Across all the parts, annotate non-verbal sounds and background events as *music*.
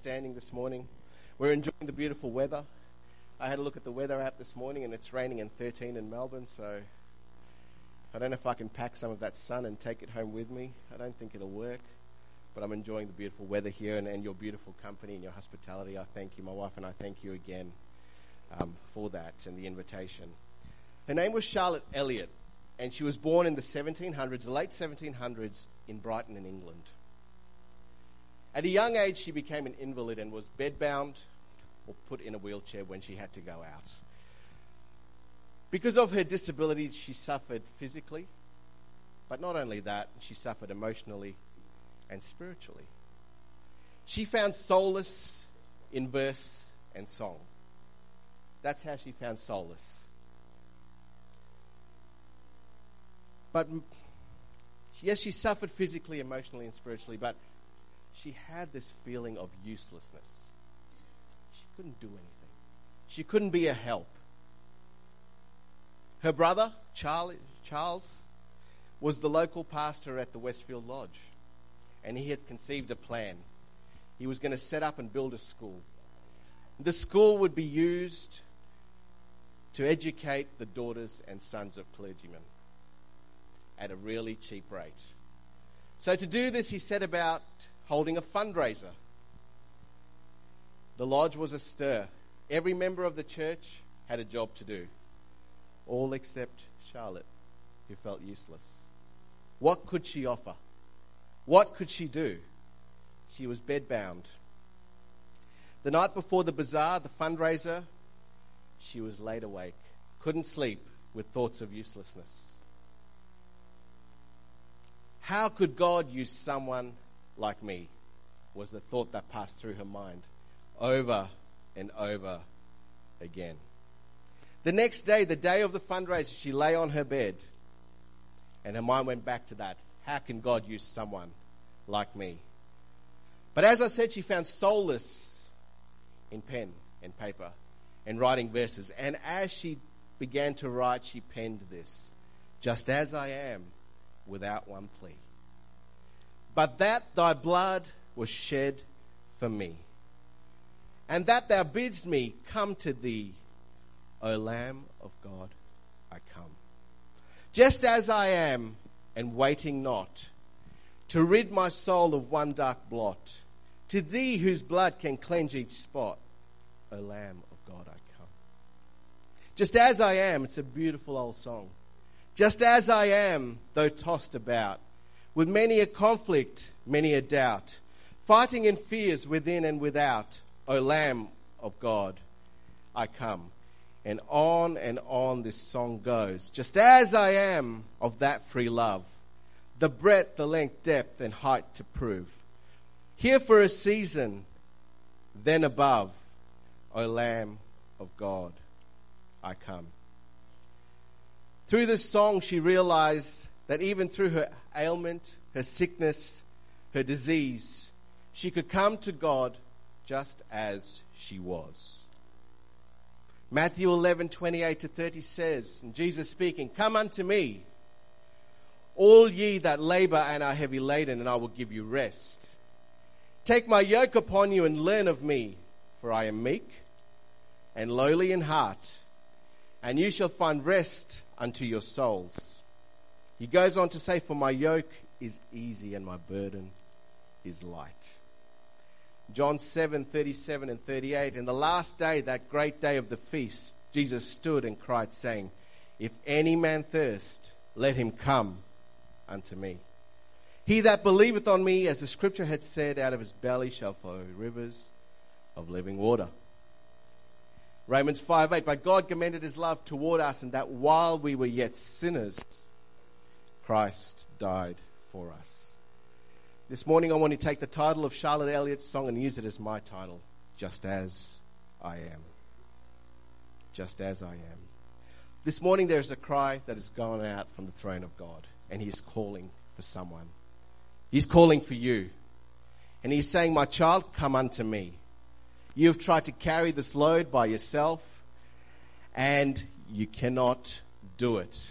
standing this morning. We're enjoying the beautiful weather. I had a look at the weather app this morning and it's raining in 13 in Melbourne, so I don't know if I can pack some of that sun and take it home with me. I don't think it'll work, but I'm enjoying the beautiful weather here and, and your beautiful company and your hospitality. I thank you, my wife, and I thank you again um, for that and the invitation. Her name was Charlotte Elliott, and she was born in the 1700s, the late 1700s, in Brighton, in England. At a young age, she became an invalid and was bedbound or put in a wheelchair when she had to go out. Because of her disability, she suffered physically, but not only that, she suffered emotionally and spiritually. She found solace in verse and song. That's how she found solace. But yes, she suffered physically, emotionally, and spiritually, but she had this feeling of uselessness. She couldn't do anything, she couldn't be a help. Her brother, Charles, was the local pastor at the Westfield Lodge, and he had conceived a plan. He was going to set up and build a school. The school would be used to educate the daughters and sons of clergymen at a really cheap rate. So, to do this, he set about holding a fundraiser. The lodge was astir. Every member of the church had a job to do, all except Charlotte, who felt useless. What could she offer? What could she do? She was bedbound. The night before the bazaar, the fundraiser, she was laid awake, couldn't sleep with thoughts of uselessness. How could God use someone like me? Was the thought that passed through her mind over and over again. The next day, the day of the fundraiser, she lay on her bed and her mind went back to that. How can God use someone like me? But as I said, she found solace in pen and paper and writing verses. And as she began to write, she penned this Just as I am, without one plea. But that thy blood was shed for me, and that thou bidst me come to thee, O Lamb of God, I come. Just as I am, and waiting not, to rid my soul of one dark blot, to thee whose blood can cleanse each spot, O Lamb of God, I come. Just as I am, it's a beautiful old song. Just as I am, though tossed about, with many a conflict, many a doubt, fighting in fears within and without, O Lamb of God, I come. And on and on this song goes. Just as I am of that free love, the breadth, the length, depth, and height to prove. Here for a season, then above, O Lamb of God, I come. Through this song, she realized that even through her ailment, her sickness, her disease, she could come to God just as she was. Matthew 11, 28 to 30 says, and Jesus speaking, Come unto me, all ye that labor and are heavy laden, and I will give you rest. Take my yoke upon you and learn of me, for I am meek and lowly in heart, and you shall find rest unto your souls. He goes on to say, For my yoke is easy and my burden is light. John 7 37 and 38. In the last day, that great day of the feast, Jesus stood and cried, saying, If any man thirst, let him come unto me. He that believeth on me, as the scripture had said, out of his belly shall flow rivers of living water. Romans 5 8. But God commended his love toward us, and that while we were yet sinners, Christ died for us. This morning, I want to take the title of Charlotte Elliott's song and use it as my title Just As I Am. Just as I am. This morning, there's a cry that has gone out from the throne of God, and He is calling for someone. He's calling for you. And He's saying, My child, come unto me. You've tried to carry this load by yourself, and you cannot do it.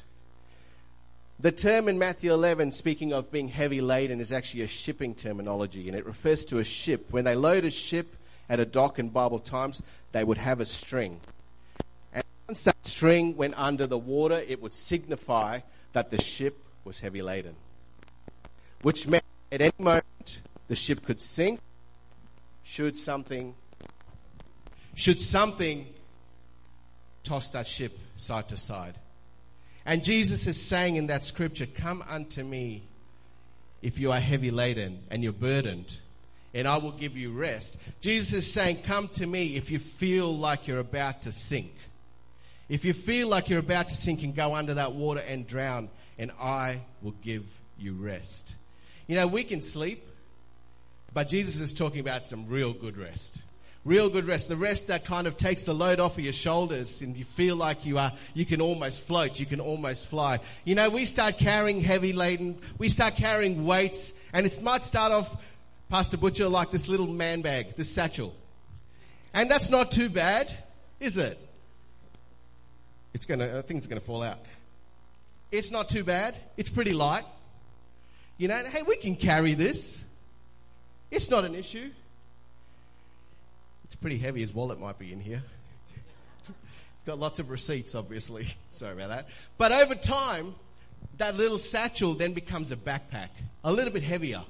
The term in Matthew 11, speaking of being heavy laden, is actually a shipping terminology, and it refers to a ship. When they load a ship at a dock in Bible times, they would have a string. And once that string went under the water, it would signify that the ship was heavy laden. Which meant at any moment the ship could sink should something should something toss that ship side to side. And Jesus is saying in that scripture, Come unto me if you are heavy laden and you're burdened, and I will give you rest. Jesus is saying, Come to me if you feel like you're about to sink. If you feel like you're about to sink and go under that water and drown, and I will give you rest. You know, we can sleep, but Jesus is talking about some real good rest real good rest. The rest that kind of takes the load off of your shoulders and you feel like you are, you can almost float, you can almost fly. You know, we start carrying heavy laden, we start carrying weights, and it might start off, Pastor Butcher, like this little man bag, this satchel. And that's not too bad, is it? It's gonna, uh, I think it's gonna fall out. It's not too bad. It's pretty light. You know, hey, we can carry this. It's not an issue. It's pretty heavy. His wallet might be in here. it's got lots of receipts, obviously. *laughs* Sorry about that. But over time, that little satchel then becomes a backpack, a little bit heavier.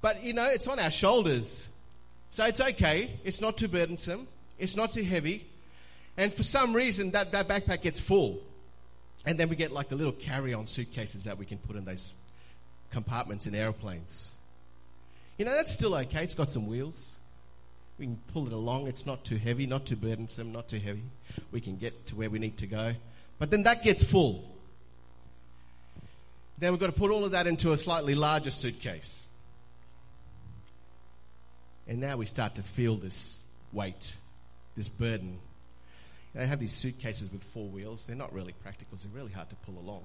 But you know, it's on our shoulders. So it's okay. It's not too burdensome. It's not too heavy. And for some reason, that, that backpack gets full. And then we get like the little carry on suitcases that we can put in those compartments in airplanes. You know, that's still okay. It's got some wheels. We can pull it along. It's not too heavy, not too burdensome, not too heavy. We can get to where we need to go. But then that gets full. Then we've got to put all of that into a slightly larger suitcase. And now we start to feel this weight, this burden. They have these suitcases with four wheels. They're not really practical. They're really hard to pull along.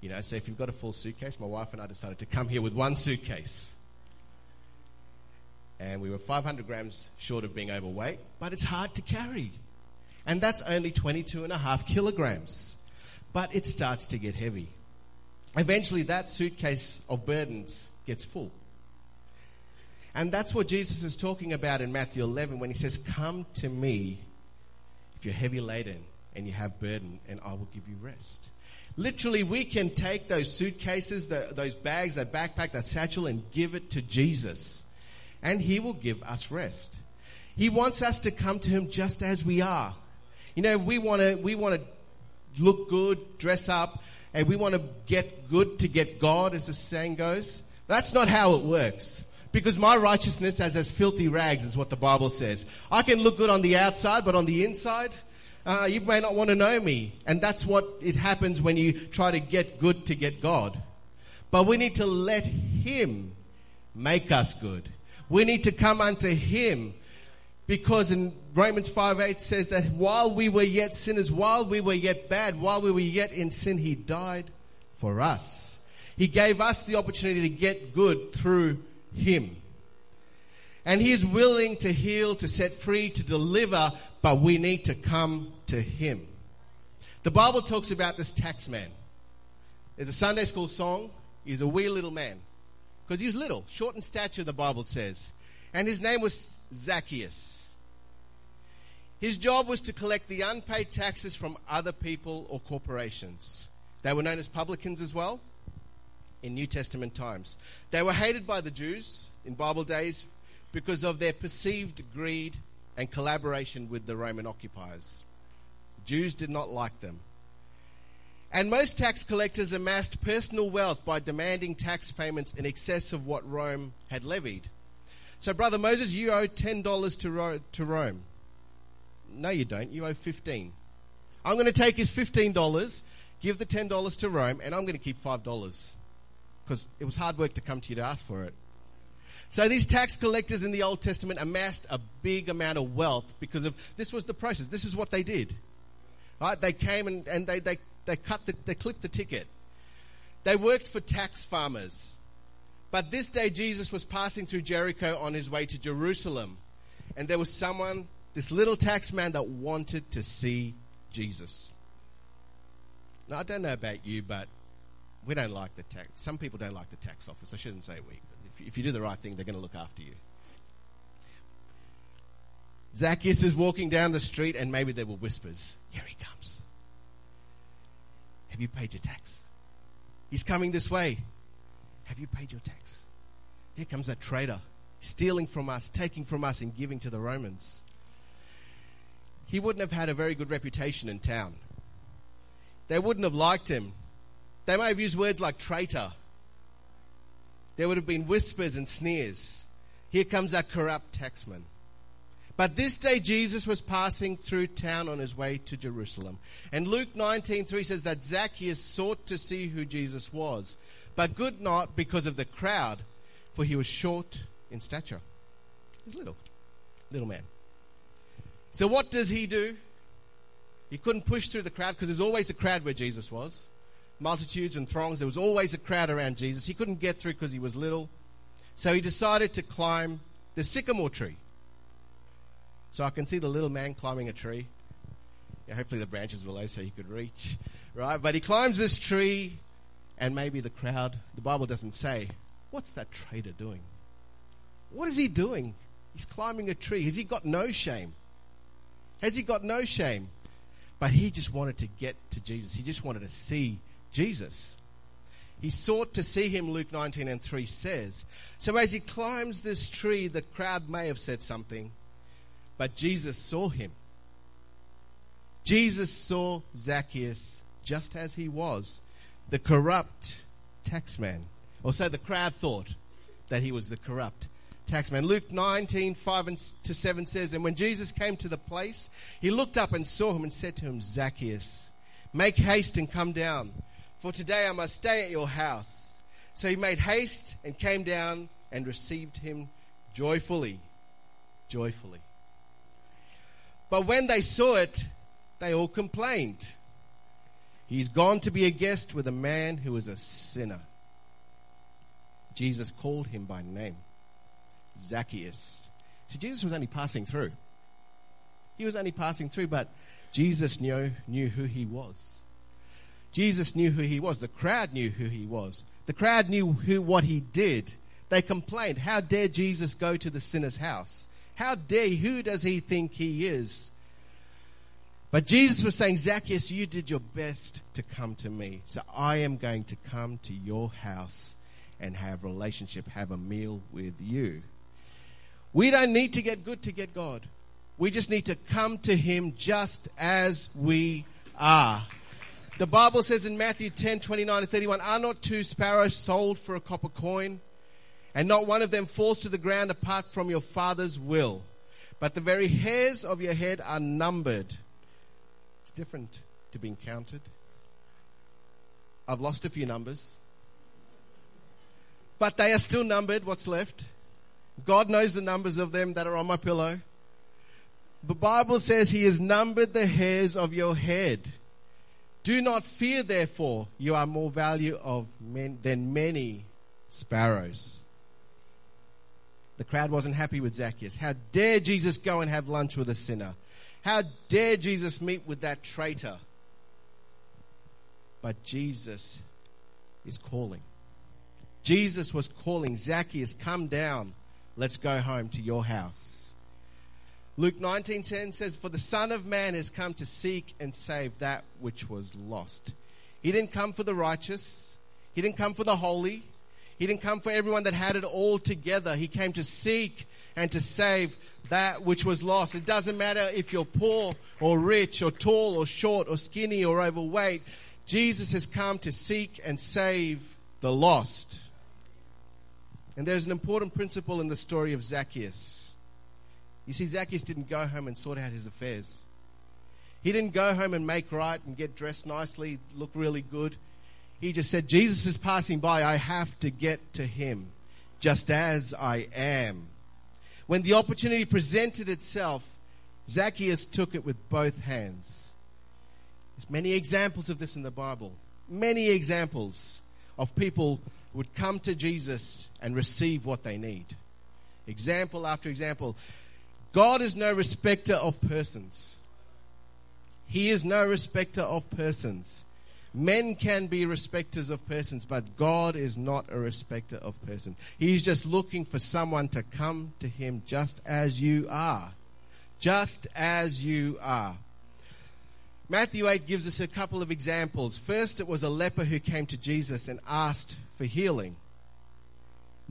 You know, so if you've got a full suitcase, my wife and I decided to come here with one suitcase and we were 500 grams short of being overweight, but it's hard to carry. And that's only 22 and a half kilograms. But it starts to get heavy. Eventually, that suitcase of burdens gets full. And that's what Jesus is talking about in Matthew 11 when he says, Come to me if you're heavy laden and you have burden, and I will give you rest. Literally, we can take those suitcases, the, those bags, that backpack, that satchel, and give it to Jesus and He will give us rest. He wants us to come to Him just as we are. You know, we want to, we want to look good, dress up, and we want to get good to get God, as the saying goes. That's not how it works. Because my righteousness is as filthy rags, is what the Bible says. I can look good on the outside, but on the inside, uh, you may not want to know me. And that's what it happens when you try to get good to get God. But we need to let Him make us good. We need to come unto Him because in Romans 5 8 says that while we were yet sinners, while we were yet bad, while we were yet in sin, He died for us. He gave us the opportunity to get good through Him. And He is willing to heal, to set free, to deliver, but we need to come to Him. The Bible talks about this tax man. There's a Sunday school song. He's a wee little man. Because he was little, short in stature, the Bible says. And his name was Zacchaeus. His job was to collect the unpaid taxes from other people or corporations. They were known as publicans as well in New Testament times. They were hated by the Jews in Bible days because of their perceived greed and collaboration with the Roman occupiers. Jews did not like them. And most tax collectors amassed personal wealth by demanding tax payments in excess of what Rome had levied. So, Brother Moses, you owe $10 to, Ro- to Rome. No, you don't. You owe 15 I'm going to take his $15, give the $10 to Rome, and I'm going to keep $5 because it was hard work to come to you to ask for it. So these tax collectors in the Old Testament amassed a big amount of wealth because of this was the process. This is what they did. Right? They came and, and they, they they cut the, they clipped the ticket. They worked for tax farmers. But this day Jesus was passing through Jericho on his way to Jerusalem. And there was someone, this little tax man, that wanted to see Jesus. Now, I don't know about you, but we don't like the tax. Some people don't like the tax office. I shouldn't say we. But if, if you do the right thing, they're going to look after you. Zacchaeus is walking down the street, and maybe there were whispers. Here he comes. Have you paid your tax? He's coming this way. Have you paid your tax? Here comes that traitor, stealing from us, taking from us, and giving to the Romans. He wouldn't have had a very good reputation in town. They wouldn't have liked him. They may have used words like traitor. There would have been whispers and sneers. Here comes that corrupt taxman. But this day Jesus was passing through town on his way to Jerusalem. And Luke 19:3 says that Zacchaeus sought to see who Jesus was, but could not because of the crowd, for he was short in stature. He's little, little man. So what does he do? He couldn't push through the crowd because there's always a crowd where Jesus was. Multitudes and throngs. There was always a crowd around Jesus. He couldn't get through because he was little. So he decided to climb the sycamore tree. So I can see the little man climbing a tree. Yeah, hopefully the branches were low so he could reach. Right? But he climbs this tree, and maybe the crowd, the Bible doesn't say, what's that traitor doing? What is he doing? He's climbing a tree. Has he got no shame? Has he got no shame? But he just wanted to get to Jesus. He just wanted to see Jesus. He sought to see him, Luke 19 and 3 says. So as he climbs this tree, the crowd may have said something. But Jesus saw him. Jesus saw Zacchaeus just as he was, the corrupt taxman. Or so the crowd thought that he was the corrupt taxman. Luke 19, 5 and to 7 says, And when Jesus came to the place, he looked up and saw him and said to him, Zacchaeus, make haste and come down, for today I must stay at your house. So he made haste and came down and received him joyfully. Joyfully. But when they saw it, they all complained. He's gone to be a guest with a man who is a sinner. Jesus called him by name Zacchaeus. See, Jesus was only passing through. He was only passing through, but Jesus knew, knew who he was. Jesus knew who he was. The crowd knew who he was. The crowd knew who, what he did. They complained, How dare Jesus go to the sinner's house? How dare? Who does he think he is? But Jesus was saying, Zacchaeus, you did your best to come to me. So I am going to come to your house and have relationship, have a meal with you. We don't need to get good to get God. We just need to come to him just as we are. The Bible says in Matthew 10, 29 to 31, are not two sparrows sold for a copper coin? And not one of them falls to the ground apart from your Father's will. But the very hairs of your head are numbered. It's different to being counted. I've lost a few numbers. But they are still numbered. What's left? God knows the numbers of them that are on my pillow. The Bible says He has numbered the hairs of your head. Do not fear, therefore, you are more value of men than many sparrows. The crowd wasn't happy with Zacchaeus. How dare Jesus go and have lunch with a sinner? How dare Jesus meet with that traitor? But Jesus is calling. Jesus was calling Zacchaeus, come down. Let's go home to your house. Luke 19:10 says, "For the Son of Man has come to seek and save that which was lost." He didn't come for the righteous. He didn't come for the holy. He didn't come for everyone that had it all together. He came to seek and to save that which was lost. It doesn't matter if you're poor or rich or tall or short or skinny or overweight. Jesus has come to seek and save the lost. And there's an important principle in the story of Zacchaeus. You see, Zacchaeus didn't go home and sort out his affairs. He didn't go home and make right and get dressed nicely, look really good. He just said, Jesus is passing by. I have to get to him just as I am. When the opportunity presented itself, Zacchaeus took it with both hands. There's many examples of this in the Bible. Many examples of people who would come to Jesus and receive what they need. Example after example. God is no respecter of persons. He is no respecter of persons. Men can be respecters of persons, but God is not a respecter of persons. He's just looking for someone to come to Him just as you are. Just as you are. Matthew 8 gives us a couple of examples. First, it was a leper who came to Jesus and asked for healing.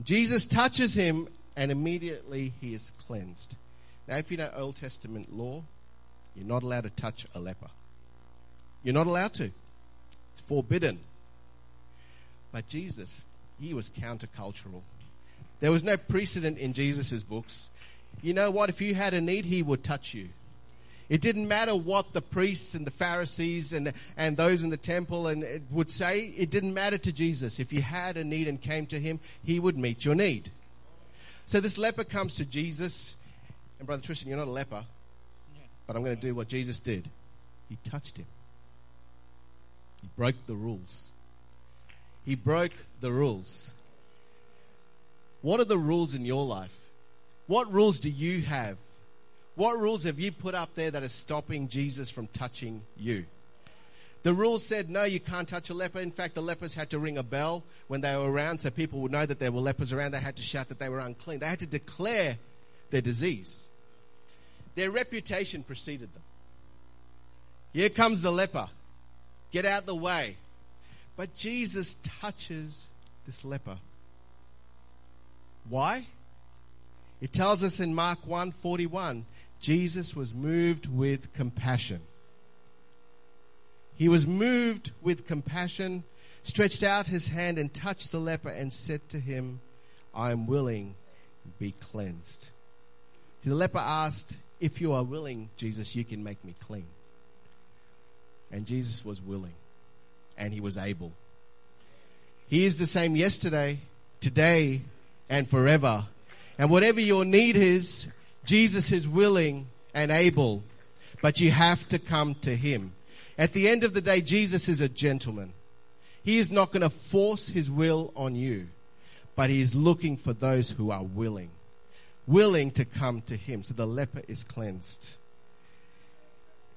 Jesus touches him and immediately he is cleansed. Now, if you know Old Testament law, you're not allowed to touch a leper. You're not allowed to. Forbidden. But Jesus, he was countercultural. There was no precedent in Jesus' books. You know what? If you had a need, he would touch you. It didn't matter what the priests and the Pharisees and, and those in the temple and uh, would say. It didn't matter to Jesus. If you had a need and came to him, he would meet your need. So this leper comes to Jesus. And Brother Tristan, you're not a leper. But I'm going to do what Jesus did. He touched him. He broke the rules. He broke the rules. What are the rules in your life? What rules do you have what rules have you put up there that are stopping Jesus from touching you? The rules said, no, you can't touch a leper. In fact, the lepers had to ring a bell when they were around so people would know that there were lepers around. They had to shout that they were unclean. They had to declare their disease. Their reputation preceded them. Here comes the leper. Get out the way. But Jesus touches this leper. Why? It tells us in Mark 1:41 Jesus was moved with compassion. He was moved with compassion, stretched out his hand and touched the leper and said to him, I am willing, be cleansed. The leper asked, If you are willing, Jesus, you can make me clean. And Jesus was willing, and he was able. He is the same yesterday, today, and forever. And whatever your need is, Jesus is willing and able, but you have to come to Him. At the end of the day, Jesus is a gentleman. He is not going to force His will on you, but He is looking for those who are willing, willing to come to Him. So the leper is cleansed.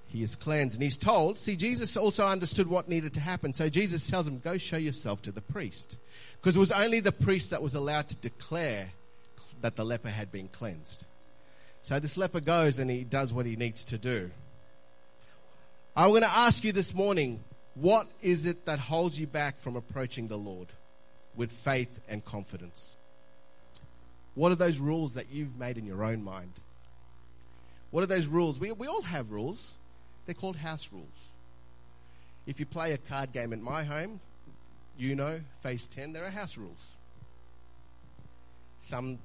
He is cleansed and he's told, see, Jesus also understood what needed to happen. So Jesus tells him, go show yourself to the priest. Because it was only the priest that was allowed to declare that the leper had been cleansed. So this leper goes and he does what he needs to do. I'm going to ask you this morning what is it that holds you back from approaching the Lord with faith and confidence? What are those rules that you've made in your own mind? What are those rules? We, we all have rules. They're called house rules. If you play a card game at my home, you know, phase 10, there are house rules. Some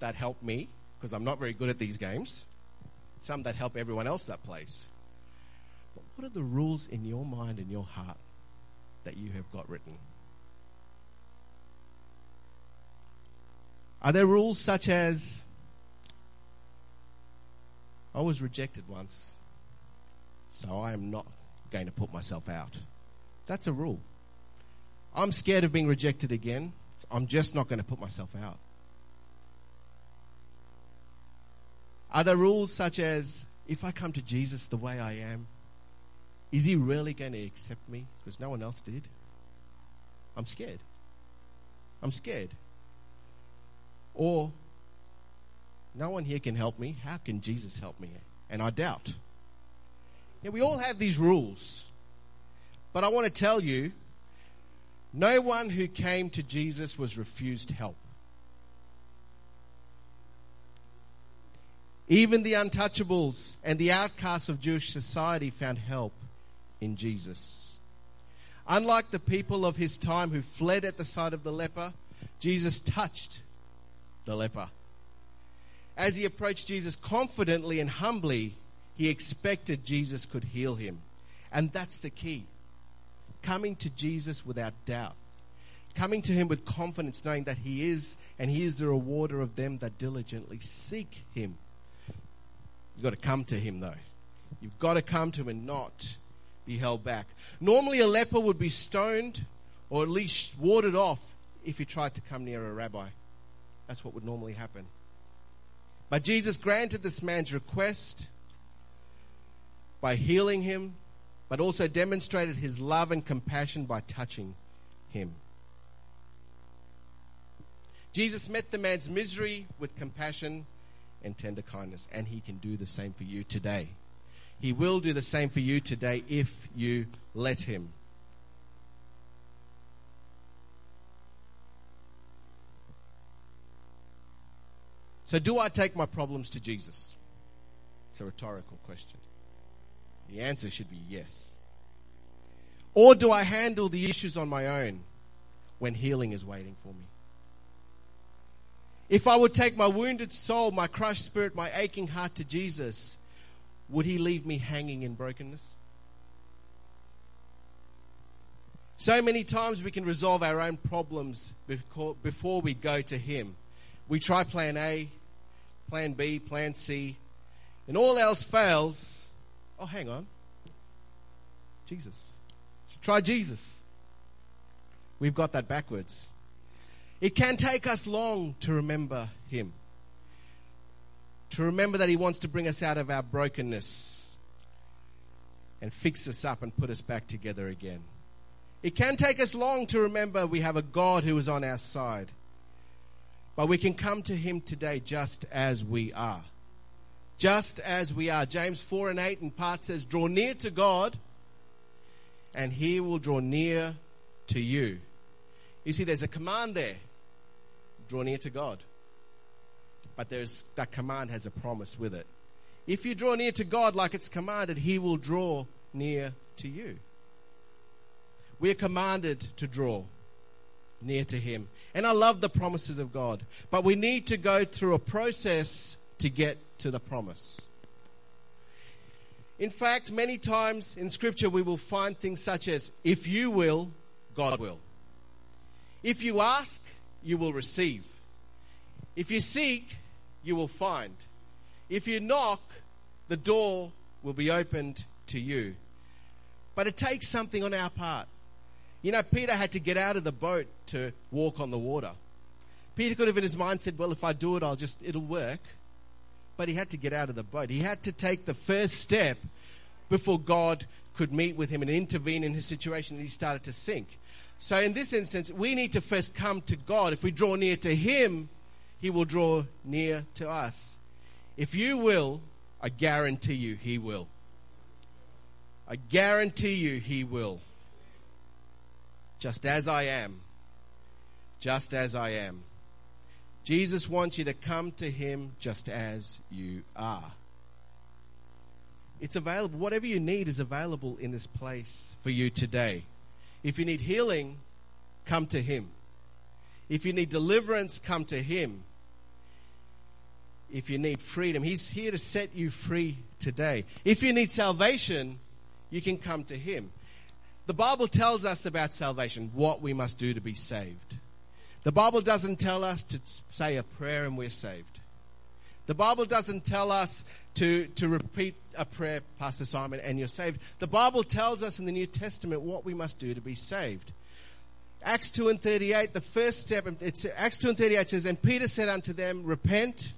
that help me, because I'm not very good at these games, some that help everyone else that plays. But what are the rules in your mind and your heart that you have got written? Are there rules such as I was rejected once, so I am not going to put myself out? That's a rule. I'm scared of being rejected again. So I'm just not going to put myself out. Are there rules such as if I come to Jesus the way I am, is he really going to accept me? Because no one else did. I'm scared. I'm scared. Or, no one here can help me. How can Jesus help me? And I doubt. Yeah, we all have these rules. But I want to tell you no one who came to Jesus was refused help. Even the untouchables and the outcasts of Jewish society found help in Jesus. Unlike the people of his time who fled at the sight of the leper, Jesus touched the leper. As he approached Jesus confidently and humbly, he expected Jesus could heal him. And that's the key. Coming to Jesus without doubt. Coming to him with confidence, knowing that he is and he is the rewarder of them that diligently seek him. You've got to come to him, though. You've got to come to him and not be held back. Normally, a leper would be stoned or at least warded off if he tried to come near a rabbi. That's what would normally happen. But Jesus granted this man's request by healing him but also demonstrated his love and compassion by touching him. Jesus met the man's misery with compassion and tender kindness, and he can do the same for you today. He will do the same for you today if you let him. So, do I take my problems to Jesus? It's a rhetorical question. The answer should be yes. Or do I handle the issues on my own when healing is waiting for me? If I would take my wounded soul, my crushed spirit, my aching heart to Jesus, would he leave me hanging in brokenness? So many times we can resolve our own problems before we go to him. We try plan A, plan B, plan C, and all else fails. Oh, hang on. Jesus. Try Jesus. We've got that backwards. It can take us long to remember Him, to remember that He wants to bring us out of our brokenness and fix us up and put us back together again. It can take us long to remember we have a God who is on our side. But we can come to Him today just as we are. Just as we are. James 4 and 8 in part says, Draw near to God, and He will draw near to you. You see, there's a command there draw near to God. But there's, that command has a promise with it. If you draw near to God like it's commanded, He will draw near to you. We are commanded to draw near to Him. And I love the promises of God. But we need to go through a process to get to the promise. In fact, many times in Scripture we will find things such as, if you will, God will. If you ask, you will receive. If you seek, you will find. If you knock, the door will be opened to you. But it takes something on our part. You know, Peter had to get out of the boat to walk on the water. Peter could have in his mind said, Well, if I do it, I'll just, it'll work. But he had to get out of the boat. He had to take the first step before God could meet with him and intervene in his situation. He started to sink. So in this instance, we need to first come to God. If we draw near to him, he will draw near to us. If you will, I guarantee you he will. I guarantee you he will just as I am. Just as I am. Jesus wants you to come to him just as you are. It's available. Whatever you need is available in this place for you today. If you need healing, come to him. If you need deliverance, come to him. If you need freedom, he's here to set you free today. If you need salvation, you can come to him. The Bible tells us about salvation, what we must do to be saved. The Bible doesn't tell us to say a prayer and we're saved. The Bible doesn't tell us to, to repeat a prayer, Pastor Simon, and you're saved. The Bible tells us in the New Testament what we must do to be saved. Acts 2 and 38, the first step, it's Acts 2 and 38 says, And Peter said unto them, Repent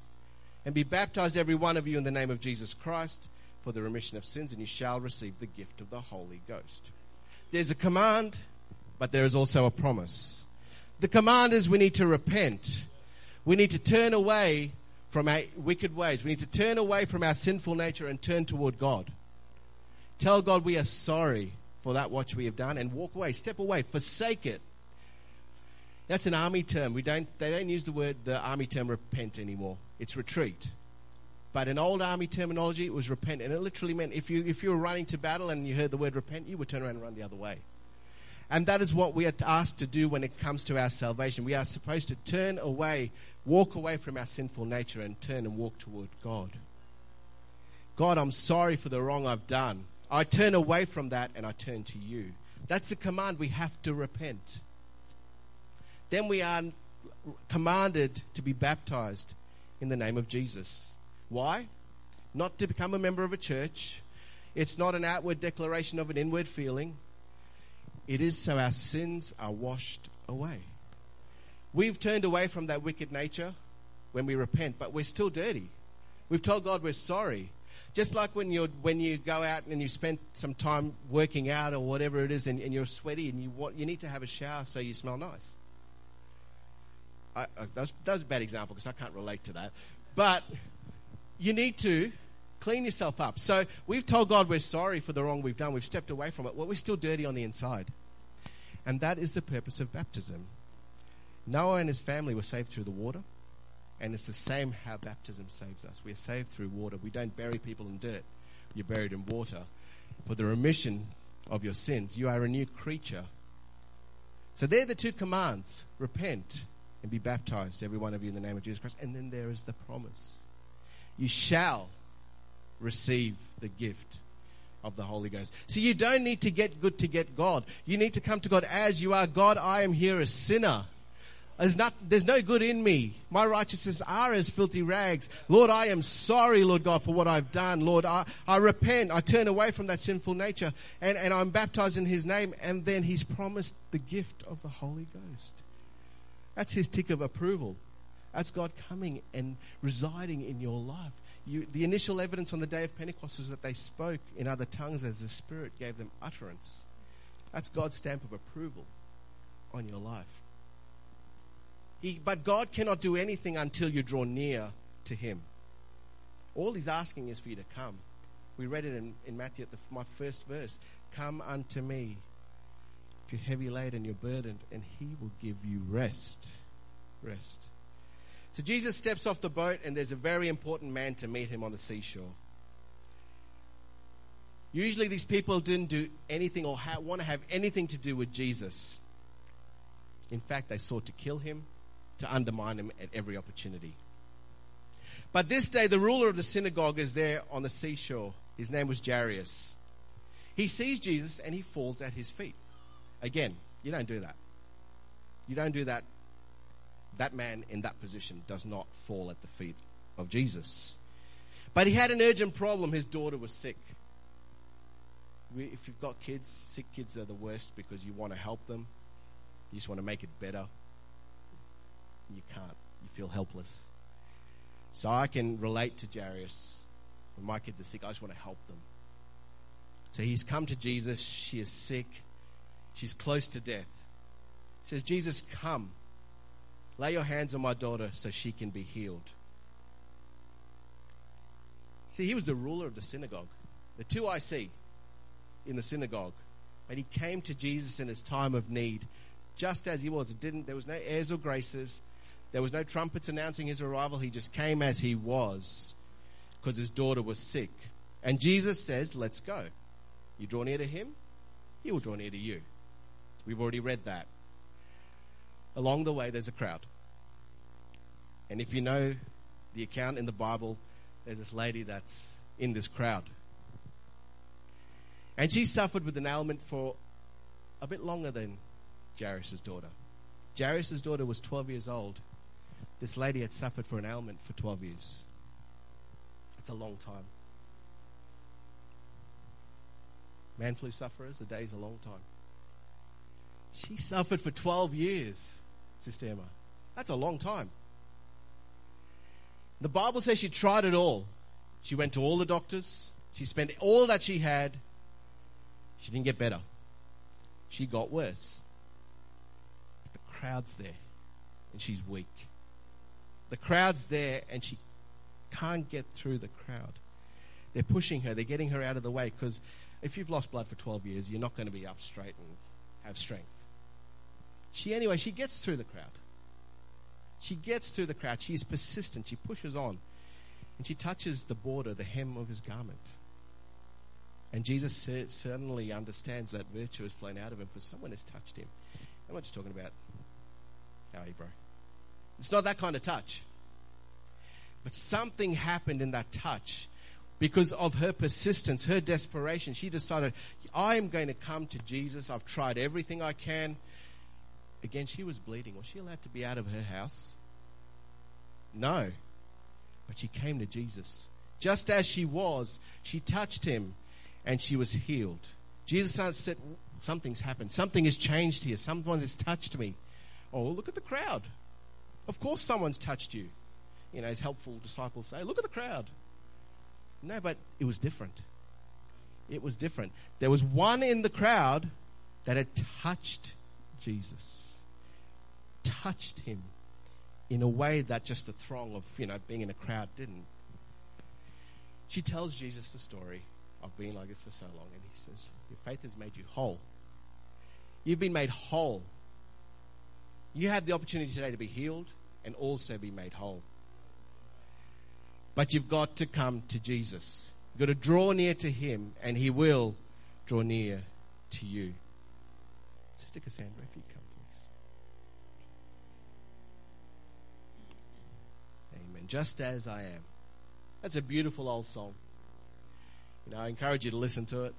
and be baptized every one of you in the name of Jesus Christ for the remission of sins, and you shall receive the gift of the Holy Ghost. There's a command, but there is also a promise. The command is we need to repent. We need to turn away from our wicked ways. We need to turn away from our sinful nature and turn toward God. Tell God we are sorry for that which we have done and walk away, step away, forsake it. That's an army term. We don't, they don't use the word, the army term repent anymore. It's retreat. But in old army terminology, it was repent. And it literally meant if you, if you were running to battle and you heard the word repent, you would turn around and run the other way. And that is what we are asked to do when it comes to our salvation. We are supposed to turn away, walk away from our sinful nature and turn and walk toward God. God, I'm sorry for the wrong I've done. I turn away from that and I turn to you. That's a command. We have to repent. Then we are commanded to be baptized in the name of Jesus. Why? Not to become a member of a church. It's not an outward declaration of an inward feeling. It is so our sins are washed away. We've turned away from that wicked nature when we repent, but we're still dirty. We've told God we're sorry. Just like when you when you go out and you spend some time working out or whatever it is, and, and you're sweaty and you want you need to have a shower so you smell nice. I, I, a bad example because I can't relate to that, but you need to clean yourself up. So we've told God we're sorry for the wrong we've done. We've stepped away from it. Well, we're still dirty on the inside, and that is the purpose of baptism. Noah and his family were saved through the water. And it's the same how baptism saves us. We are saved through water. We don't bury people in dirt. You're buried in water. For the remission of your sins, you are a new creature. So they're the two commands repent and be baptized, every one of you, in the name of Jesus Christ. And then there is the promise you shall receive the gift of the Holy Ghost. So you don't need to get good to get God. You need to come to God as you are. God, I am here a sinner. There's, not, there's no good in me. My righteousness are as filthy rags. Lord, I am sorry, Lord God, for what I've done. Lord, I, I repent. I turn away from that sinful nature and, and I'm baptized in His name. And then He's promised the gift of the Holy Ghost. That's His tick of approval. That's God coming and residing in your life. You, the initial evidence on the day of Pentecost is that they spoke in other tongues as the Spirit gave them utterance. That's God's stamp of approval on your life. He, but God cannot do anything until you draw near to Him. All He's asking is for you to come. We read it in, in Matthew at the, my first verse Come unto me, if you're heavy laden, you're burdened, and He will give you rest. Rest. So Jesus steps off the boat, and there's a very important man to meet him on the seashore. Usually, these people didn't do anything or ha- want to have anything to do with Jesus. In fact, they sought to kill him, to undermine him at every opportunity. But this day, the ruler of the synagogue is there on the seashore. His name was Jairus. He sees Jesus and he falls at his feet. Again, you don't do that. You don't do that. That man in that position does not fall at the feet of Jesus. But he had an urgent problem. His daughter was sick. We, if you've got kids, sick kids are the worst because you want to help them. You just want to make it better you can't. You feel helpless. So I can relate to Jairus. When my kids are sick, I just want to help them. So he's come to Jesus. She is sick. She's close to death. He says, Jesus, come. Lay your hands on my daughter so she can be healed. See, he was the ruler of the synagogue. The two I see in the synagogue. But he came to Jesus in his time of need, just as he was. It didn't, there was no airs or graces. There was no trumpets announcing his arrival. He just came as he was because his daughter was sick. And Jesus says, Let's go. You draw near to him, he will draw near to you. We've already read that. Along the way, there's a crowd. And if you know the account in the Bible, there's this lady that's in this crowd. And she suffered with an ailment for a bit longer than Jairus' daughter. Jairus' daughter was 12 years old this lady had suffered for an ailment for 12 years. It's a long time. Man flu sufferers, a day is a long time. She suffered for 12 years, Sister Emma. That's a long time. The Bible says she tried it all. She went to all the doctors. She spent all that she had. She didn't get better. She got worse. But the crowd's there, and she's weak. The crowd's there and she can't get through the crowd. They're pushing her, they're getting her out of the way because if you've lost blood for 12 years, you're not going to be up straight and have strength. She, anyway, she gets through the crowd. She gets through the crowd. She is persistent. She pushes on. And she touches the border, the hem of his garment. And Jesus certainly understands that virtue has flown out of him, for someone has touched him. I'm not just talking about, how are you, bro? It's not that kind of touch. But something happened in that touch because of her persistence, her desperation. She decided, I'm going to come to Jesus. I've tried everything I can. Again, she was bleeding. Was she allowed to be out of her house? No. But she came to Jesus. Just as she was, she touched him and she was healed. Jesus said, Something's happened. Something has changed here. Someone has touched me. Oh, look at the crowd. Of course, someone's touched you. You know, as helpful disciples say, look at the crowd. No, but it was different. It was different. There was one in the crowd that had touched Jesus, touched him in a way that just the throng of, you know, being in a crowd didn't. She tells Jesus the story of being like this for so long, and he says, Your faith has made you whole. You've been made whole. You had the opportunity today to be healed and also be made whole. But you've got to come to Jesus. You've got to draw near to Him, and He will draw near to you. Sister Cassandra, if you come, please. Amen. Just as I am. That's a beautiful old song. You know, I encourage you to listen to it.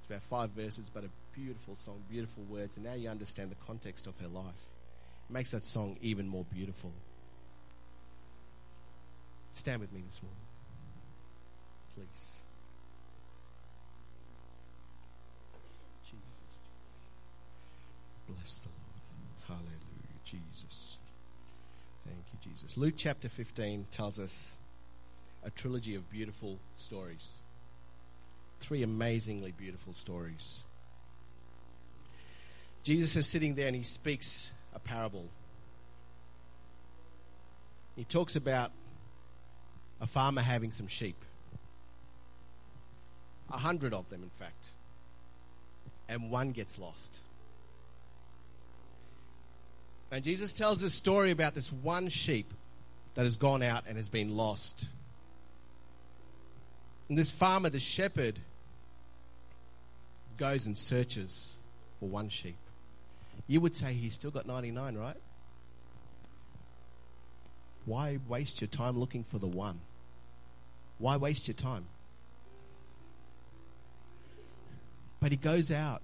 It's about five verses, but a beautiful song, beautiful words, and now you understand the context of her life. It makes that song even more beautiful. Stand with me this morning, please. Jesus. Bless the Lord. Hallelujah, Jesus. Thank you, Jesus. Luke chapter 15 tells us a trilogy of beautiful stories. Three amazingly beautiful stories. Jesus is sitting there and he speaks a parable. He talks about a farmer having some sheep. A hundred of them, in fact. And one gets lost. And Jesus tells a story about this one sheep that has gone out and has been lost. And this farmer, the shepherd, goes and searches for one sheep. You would say he's still got 99, right? Why waste your time looking for the one? Why waste your time? But he goes out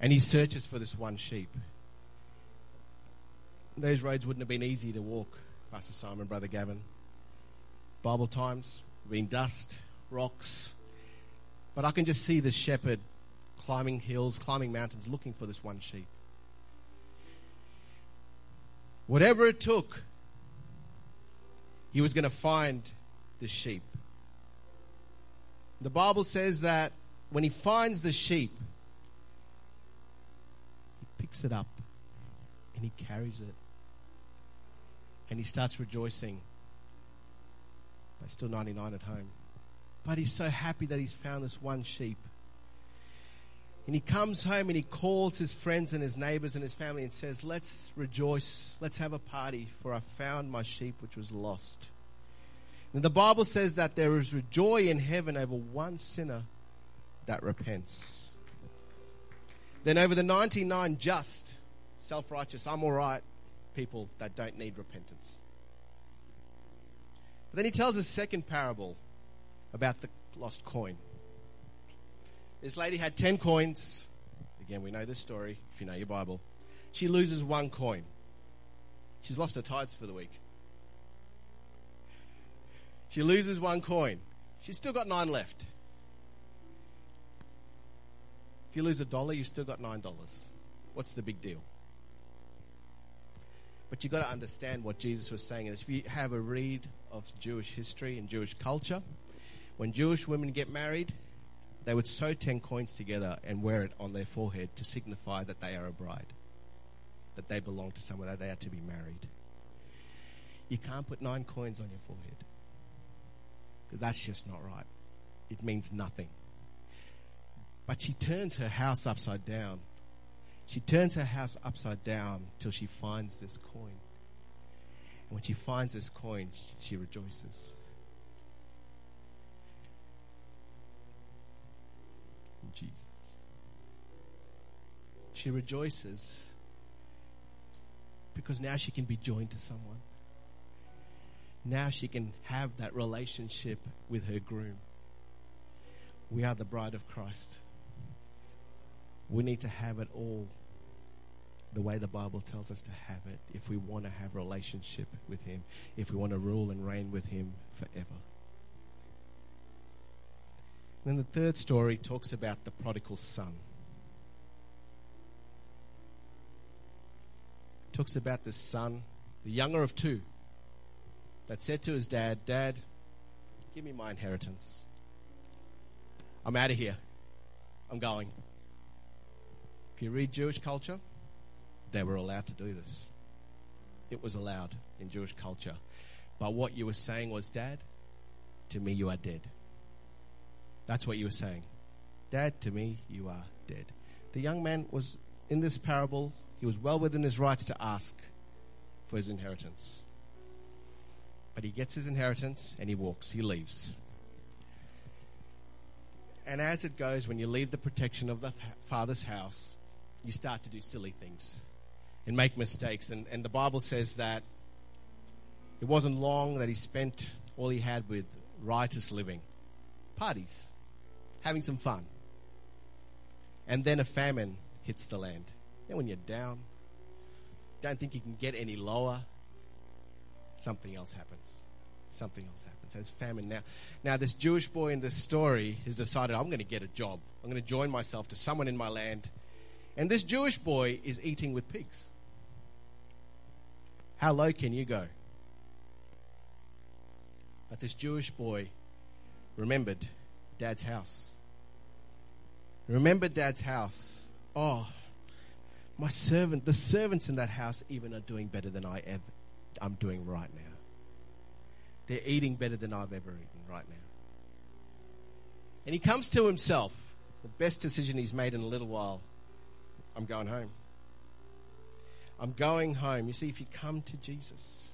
and he searches for this one sheep. Those roads wouldn't have been easy to walk, Pastor Simon, Brother Gavin. Bible times, been dust, rocks. But I can just see the shepherd climbing hills, climbing mountains, looking for this one sheep. Whatever it took, he was going to find the sheep. The Bible says that when he finds the sheep, he picks it up and he carries it. And he starts rejoicing. There's still 99 at home. But he's so happy that he's found this one sheep. And he comes home and he calls his friends and his neighbors and his family and says, Let's rejoice. Let's have a party, for I found my sheep which was lost. And the Bible says that there is joy in heaven over one sinner that repents. Then over the 99 just, self righteous, I'm all right people that don't need repentance. But then he tells a second parable about the lost coin. This lady had 10 coins. Again, we know this story if you know your Bible. She loses one coin. She's lost her tithes for the week. She loses one coin. She's still got nine left. If you lose a dollar, you've still got nine dollars. What's the big deal? But you've got to understand what Jesus was saying. if you have a read of Jewish history and Jewish culture, when Jewish women get married, they would sew 10 coins together and wear it on their forehead to signify that they are a bride, that they belong to someone, that they are to be married. You can't put nine coins on your forehead because that's just not right. It means nothing. But she turns her house upside down. She turns her house upside down till she finds this coin. And when she finds this coin, she rejoices. Jesus. She rejoices because now she can be joined to someone. Now she can have that relationship with her groom. We are the bride of Christ. We need to have it all the way the Bible tells us to have it if we want to have relationship with him, if we want to rule and reign with him forever. Then the third story talks about the prodigal son. It talks about the son, the younger of two, that said to his dad, Dad, give me my inheritance. I'm out of here. I'm going. If you read Jewish culture, they were allowed to do this. It was allowed in Jewish culture. But what you were saying was, Dad, to me you are dead. That's what you were saying. Dad, to me you are dead. The young man was in this parable, he was well within his rights to ask for his inheritance. But he gets his inheritance and he walks, he leaves. And as it goes, when you leave the protection of the father's house, you start to do silly things and make mistakes. And, and the Bible says that it wasn't long that he spent all he had with righteous living, parties, having some fun. And then a famine hits the land. And when you're down, don't think you can get any lower, something else happens. Something else happens. There's famine now. Now, this Jewish boy in this story has decided, I'm going to get a job. I'm going to join myself to someone in my land. And this Jewish boy is eating with pigs. How low can you go? But this Jewish boy remembered dad's house. Remembered dad's house. Oh, my servant, the servants in that house even are doing better than I ever, I'm doing right now. They're eating better than I've ever eaten right now. And he comes to himself, the best decision he's made in a little while. I'm going home. I'm going home. You see, if you come to Jesus,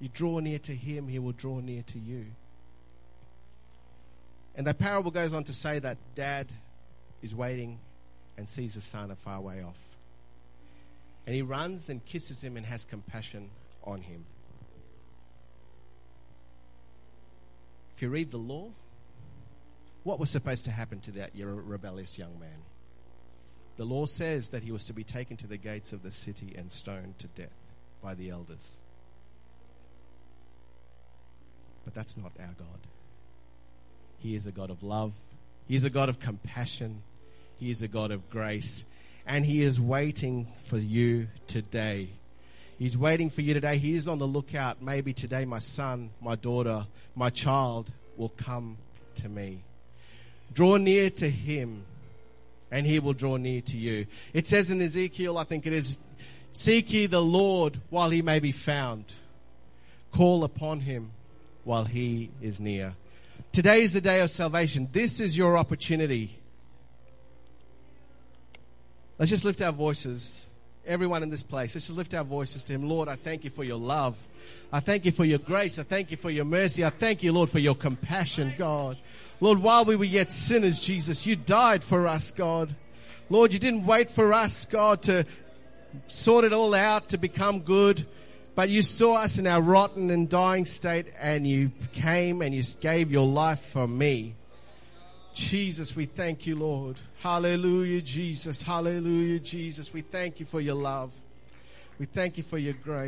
you draw near to him, he will draw near to you. And the parable goes on to say that dad is waiting and sees the son a far way off. And he runs and kisses him and has compassion on him. If you read the law, what was supposed to happen to that rebellious young man? The law says that he was to be taken to the gates of the city and stoned to death by the elders. But that's not our God. He is a God of love. He is a God of compassion. He is a God of grace and He is waiting for you today. He's waiting for you today. He is on the lookout. Maybe today my son, my daughter, my child will come to me. Draw near to Him and He will draw near to you. It says in Ezekiel, I think it is, Seek ye the Lord while He may be found. Call upon Him while He is near. Today is the day of salvation. This is your opportunity Let's just lift our voices. Everyone in this place, let's just lift our voices to Him. Lord, I thank you for your love. I thank you for your grace. I thank you for your mercy. I thank you, Lord, for your compassion, God. Lord, while we were yet sinners, Jesus, you died for us, God. Lord, you didn't wait for us, God, to sort it all out, to become good, but you saw us in our rotten and dying state and you came and you gave your life for me. Jesus, we thank you, Lord. Hallelujah, Jesus. Hallelujah, Jesus. We thank you for your love. We thank you for your grace.